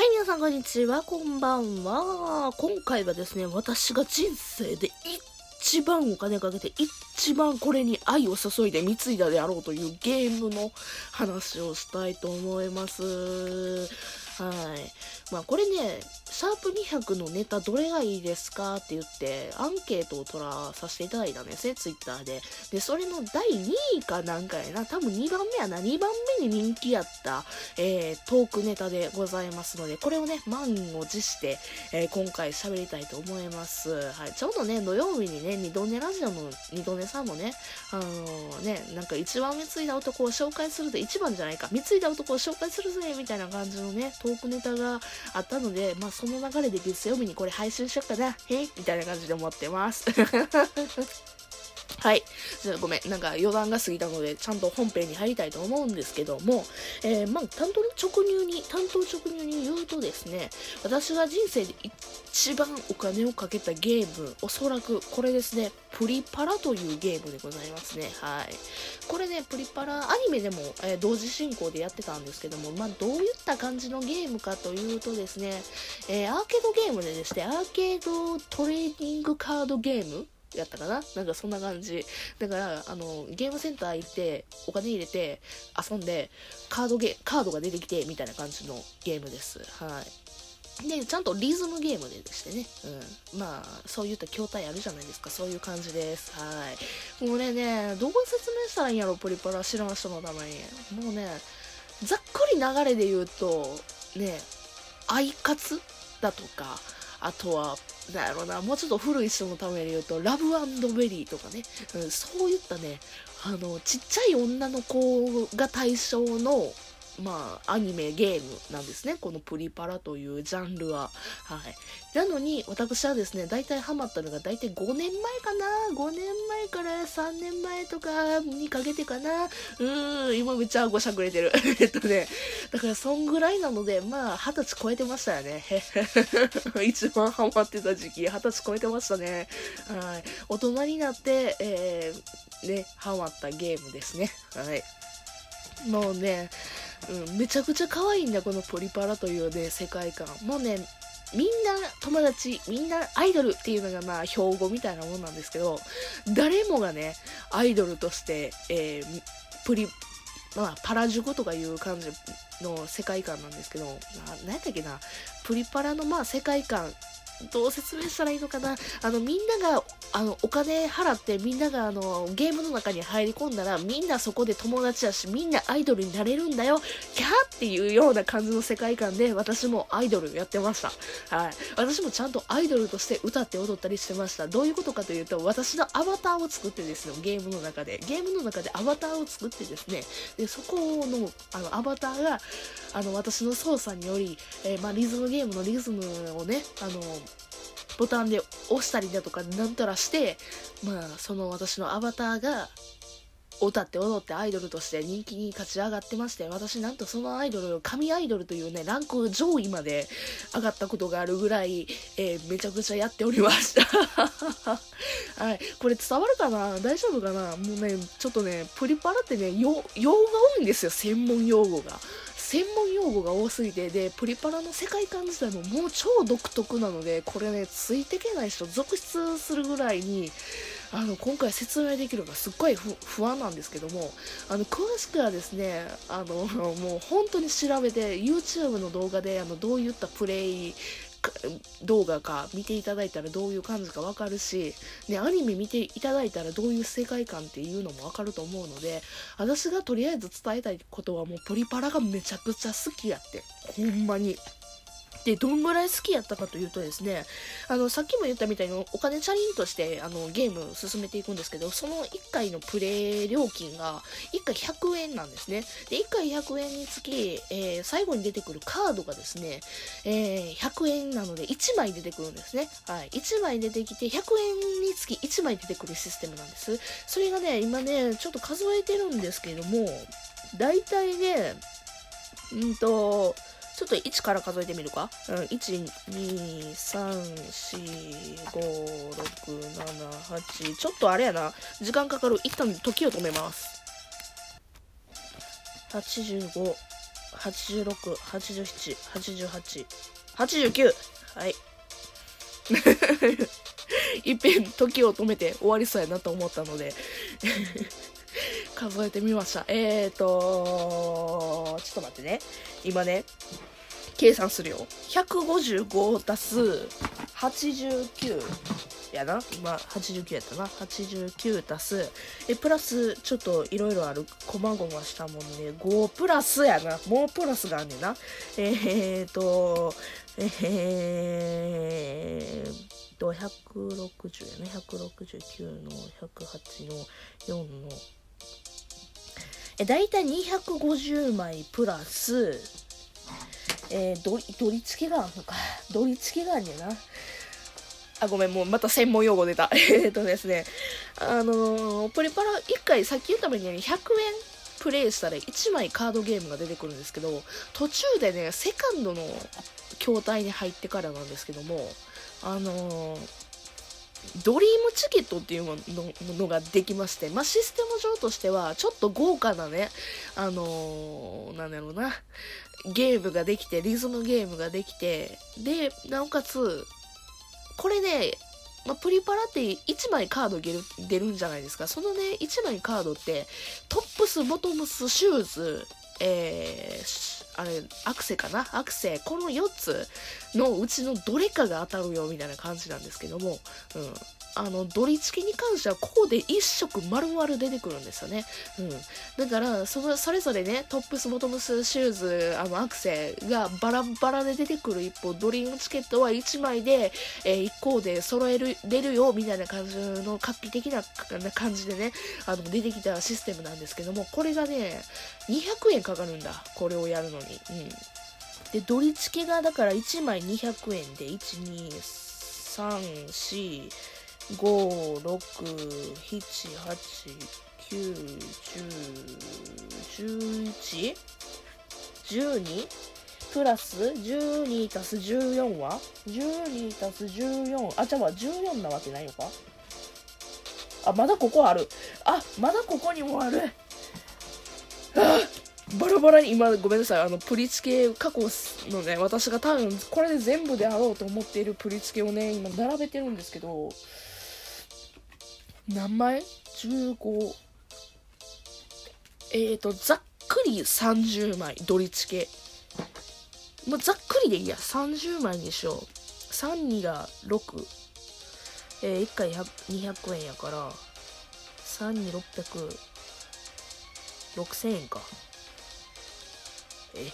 はい、皆さんこんにちは、こんばんは。今回はですね、私が人生で一番お金かけて、一番これに愛を注いで貢いだであろうというゲームの話をしたいと思います。はい。まあこれね、シャープ200のネタどれがいいですかって言って、アンケートを取らさせていただいたんですね、ツイッターで。で、それの第2位かなんかやな、多分2番目やな、2番目に人気やった、えー、トークネタでございますので、これをね、満を持して、えー、今回喋りたいと思います。はい。ちょうどね、土曜日にね、二度寝ラジオの二度寝さんもね、あのー、ね、なんか一番貢いだ男を紹介するで、一番じゃないか、貢いだ男を紹介するぜ、みたいな感じのね、トトークネタがあったので、まあその流れで月曜日にこれ配信しよっかな、へいみたいな感じで思ってます。はい。じゃあごめん。なんか余談が過ぎたので、ちゃんと本編に入りたいと思うんですけども、えー、まあ、担当直入に、担当直入に言うとですね、私が人生で一番お金をかけたゲーム、おそらくこれですね、プリパラというゲームでございますね。はい。これね、プリパラ、アニメでも、えー、同時進行でやってたんですけども、まあ、どういった感じのゲームかというとですね、えー、アーケードゲームでですね、アーケードトレーディングカードゲームやったかな？なんかそんな感じ。だから、あの、ゲームセンター行って、お金入れて、遊んで、カードゲ、カードが出てきて、みたいな感じのゲームです。はい。で、ちゃんとリズムゲームでしてね。うん。まあ、そういった筐体あるじゃないですか。そういう感じです。はい。もうね、ね、どう説明したらいいんやろ、プリパラ知らん人のために。もうね、ざっくり流れで言うと、ね、アイカツだとか、あとは、なんやろな、もうちょっと古い人のために言うと、ラブベリーとかね、うん、そういったね、あの、ちっちゃい女の子が対象の、まあ、アニメ、ゲームなんですね。このプリパラというジャンルは。はい。なのに、私はですね、大体ハマったのが大体5年前かな ?5 年前から3年前とかにかけてかなうーん、今めっちゃごしゃくれてる。えっとね、だからそんぐらいなので、まあ、二十歳超えてましたよね。一番ハマってた時期、二十歳超えてましたね。はい。大人になって、えー、ね、ハマったゲームですね。はい。もうね、うん、めちゃくちゃ可愛いんだ、このポリパラというね、世界観。もうね、みんな友達、みんなアイドルっていうのがまあ標語みたいなもんなんですけど、誰もがね、アイドルとして、えー、プリ、まあ、パラジュコとかいう感じの世界観なんですけど、な、なんやったっけな、プリパラのまあ世界観どう説明したらいいのかな？あの、みんなが、あの、お金払ってみんながあの、ゲームの中に入り込んだら、みんなそこで友達だし、みんなアイドルになれるんだよ、キャーっていうような感じの世界観で、私もアイドルやってました。はい。私もちゃんとアイドルとして歌って踊ったりしてました。どういうことかというと、私のアバターを作ってですね、ゲームの中で、ゲームの中でアバターを作ってですね、で、そこの、あの、アバターが、あの、私の操作により、えー、まあ、リズムゲームのリズムをね、あの、ボタンで押したりだとかなんたらして、まあ、その私のアバターが歌って踊ってアイドルとして人気に勝ち上がってまして、私なんとそのアイドル、神アイドルというね、ランク上位まで上がったことがあるぐらい、えー、めちゃくちゃやっておりました はい。これ伝わるかな？大丈夫かな？もうね、ちょっとね、プリパラってね、用語が多いんですよ、専門用語が。専門用語が多すぎて、で、プリパラの世界観自体ももう超独特なので、これね、ついてけない人続出するぐらいに、あの、今回説明できるのがすっごい不安なんですけども、あの、詳しくはですね、あの、もう本当に調べて、YouTube の動画で、あの、どういったプレイ、動画か見ていただいたらどういう感じかわかるし、ね、アニメ見ていただいたらどういう世界観っていうのもわかると思うので、私がとりあえず伝えたいことはもうプリパラがめちゃくちゃ好きやって。ほんまに。で、どんぐらい好きやったかというとですね、あの、さっきも言ったみたいにお金チャリンとしてあのゲーム進めていくんですけど、その1回のプレイ料金が1回100円なんですね。で、1回100円につき、えー、最後に出てくるカードがですね、えー、100円なので1枚出てくるんですね。はい。1枚出てきて、100円につき1枚出てくるシステムなんです。それがね、今ね、ちょっと数えてるんですけども、だいたいね、うんと、ちょっと1から数えてみるか？うん、1、2、3、4、5、6、7、8。ちょっとあれやな。時間かかる。一旦時を止めます。85、86、87、88、89! はい。いっぺん時を止めて終わりそうやなと思ったので 数えてみました。えーとちょっと待ってね。今ね、計算するよ。155足す89やな。今、89やったな。89足す、え、プラス、ちょっといろいろある、こまごましたもんね。5プラスやな。もうプラスがあんねんな。えーと、えーと、160やね。169の108の4の、え、だいたい250枚プラス、えー、ど、どり付けがあんのか。どり付けがあんねんな。あ、ごめん、もうまた専門用語出た。えっとですね、あのー、プリパラ1回さっき言ったように100円プレイしたら1枚カードゲームが出てくるんですけど、途中でね、セカンドの筐体に入ってからなんですけども、あのー、ドリームチケットっていうものができまして、まあ、システム上としては、ちょっと豪華なね、あのー、なんだろうな、ゲームができて、リズムゲームができて、で、なおかつ、これね、まあ、プリパラって1枚カード出る出るんじゃないですか。そのね、1枚カードって、トップス、ボトムス、シューズ、えー、あれ、アクセかな？アクセ、この4つのうちのどれかが当たるよみたいな感じなんですけども、うん。あの、ドリチキに関しては、ここで1色丸々出てくるんですよね。うん。だから、その、それぞれね、トップス、ボトムス、シューズ、あの、アクセがバラバラで出てくる一方、ドリームチケットは1枚で、えー、1個で揃える、出るよ、みたいな感じの画期的な感じでね、あの、出てきたシステムなんですけども、これがね、200円かかるんだ。これをやるのに。うん。で、ドリチケがだから1枚200円で、1、2、3、4、5、6、7、8、9、10、11、12プラス12たす14は ?12 たす14、あ、じゃあ14なわけないのか？あ、まだここある。あ、まだここにもある。あバラバラに、今、ごめんなさい、あの、プリチケ過去のね、私が多分、これで全部であろうと思っているプリチケをね、今、並べてるんですけど、何枚 ?15 えっ、ー、とざっくり30枚ドリチケ。もうざっくりでいいや。30枚にしよう。32が6えー、1回200円やから。32600 6000円か。え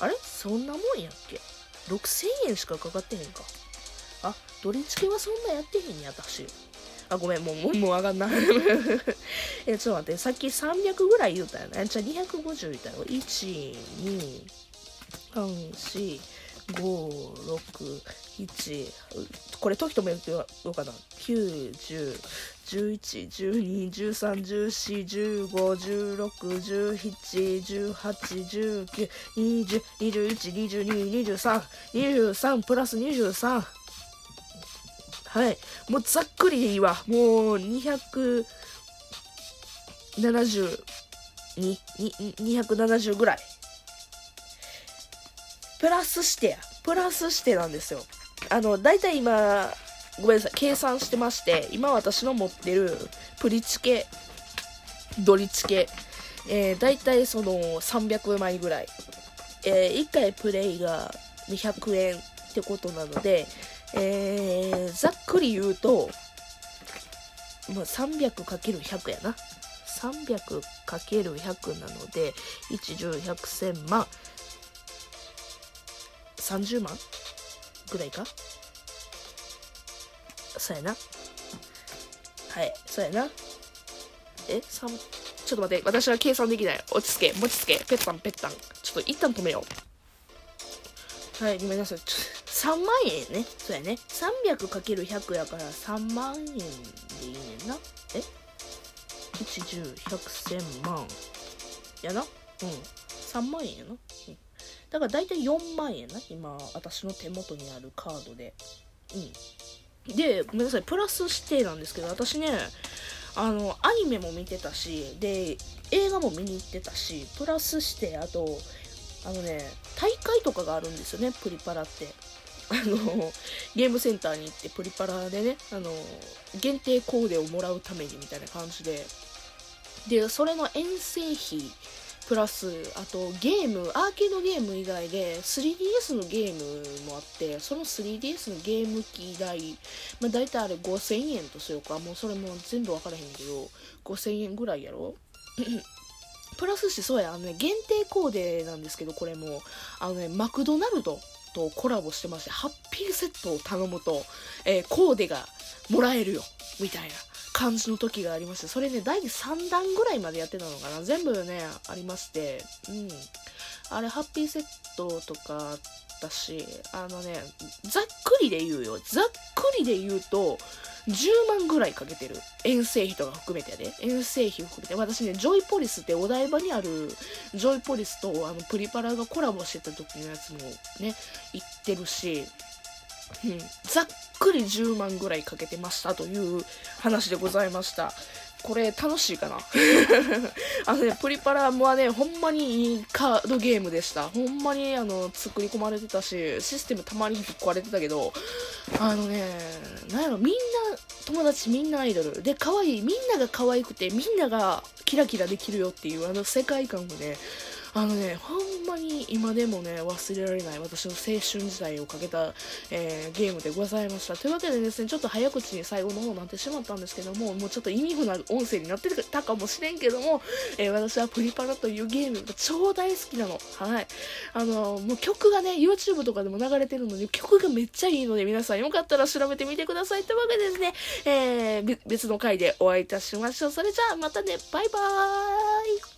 あれ？そんなもんやっけ？6000円しかかかってへんか。あドリチケはそんなやってへんや私。あ、ごめん、もう、もう、もう上がんな。え、ちょっと待って、さっき300ぐらい言うたよね。じゃあ250言ったよ。1、2、3、4、5、6、7、これ、時とも言ううかな。9、10、11、12、13、14、15、16、17、18、19、20、21、22、23、23プラス23。はい。もうざっくりでいいわ。もう270、2、270ぐらい。プラスしてや。プラスしてなんですよ。あの、だいたい今、ごめんなさい、計算してまして、今私の持ってるプリチケ、ドリチケ、えー、だいたいその300枚ぐらい。えー、1回プレイが200円ってことなので、えー、ざっくり言うと、まあ、300×100 やな。300×100 なので、1、10、100、1000万。30万ぐらいか？そうやな。はい、そうやな。え、3、ちょっと待って、私は計算できない。落ち着け、持ち着け、ぺったんぺったん。ちょっと一旦止めよう。はい、ごめんなさい。3万円ね。そうやね。300×100 やから3万円でいいねんな。え ?1、10、100、1000万。やな？うん。3万円やな。うん。だから大体4万円な。今、私の手元にあるカードで。うん。で、ごめんなさい。プラス指定なんですけど、私ね、あの、アニメも見てたし、で、映画も見に行ってたし、プラスして、あと、あのね、大会とかがあるんですよね、プリパラって。あの、ゲームセンターに行ってプリパラでね、あの、限定コーデをもらうためにみたいな感じで、で、それの遠征費、プラス、あとゲーム、アーケードゲーム以外で 3DS のゲームもあって、その 3DS のゲーム機代、まあ大体あれ5000円とするか、もうそれも全部わからへんけど、5000円ぐらいやろ？プラスしてそうや、あのね、限定コーデなんですけど、これも、あのね、マクドナルドとコラボしてまして、ハッピーセットを頼むと、えー、コーデがもらえるよ、みたいな感じの時がありまして、それね、第3弾ぐらいまでやってたのかな。全部ね、ありまして、うん。あれ、ハッピーセットとかだし、あのね、ざっくりで言うよ。ざっくりで言うと、10万ぐらいかけてる。遠征費とか含めてね。遠征費含めて。私ね、ジョイポリスってお台場にある、ジョイポリスとあのプリパラがコラボしてた時のやつもね、行ってるし、うん、ざっくり10万ぐらいかけてましたという話でございました。これ楽しいかな？あのね、プリパラはね、ほんまにいいカードゲームでした。ほんまにあの、作り込まれてたし、システムたまにぶっ壊れてたけど、あのね、なんやろ、みんな、友達みんなアイドル。で、可愛い。みんなが可愛くて、みんながキラキラできるよっていうあの世界観がね、あのね、ほんまに今でもね、忘れられない私の青春時代をかけた、えー、ゲームでございました。というわけでですね、ちょっと早口に最後の方になってしまったんですけども、もうちょっと意味不な音声になってたかもしれんけども、えー、私はプリパラというゲームが超大好きなの。はい。あのもう曲がね、YouTube とかでも流れてるので、曲がめっちゃいいので、皆さんよかったら調べてみてください。というわけでですね、えー、別の回でお会いいたしましょう。それじゃあ、またね、バイバーイ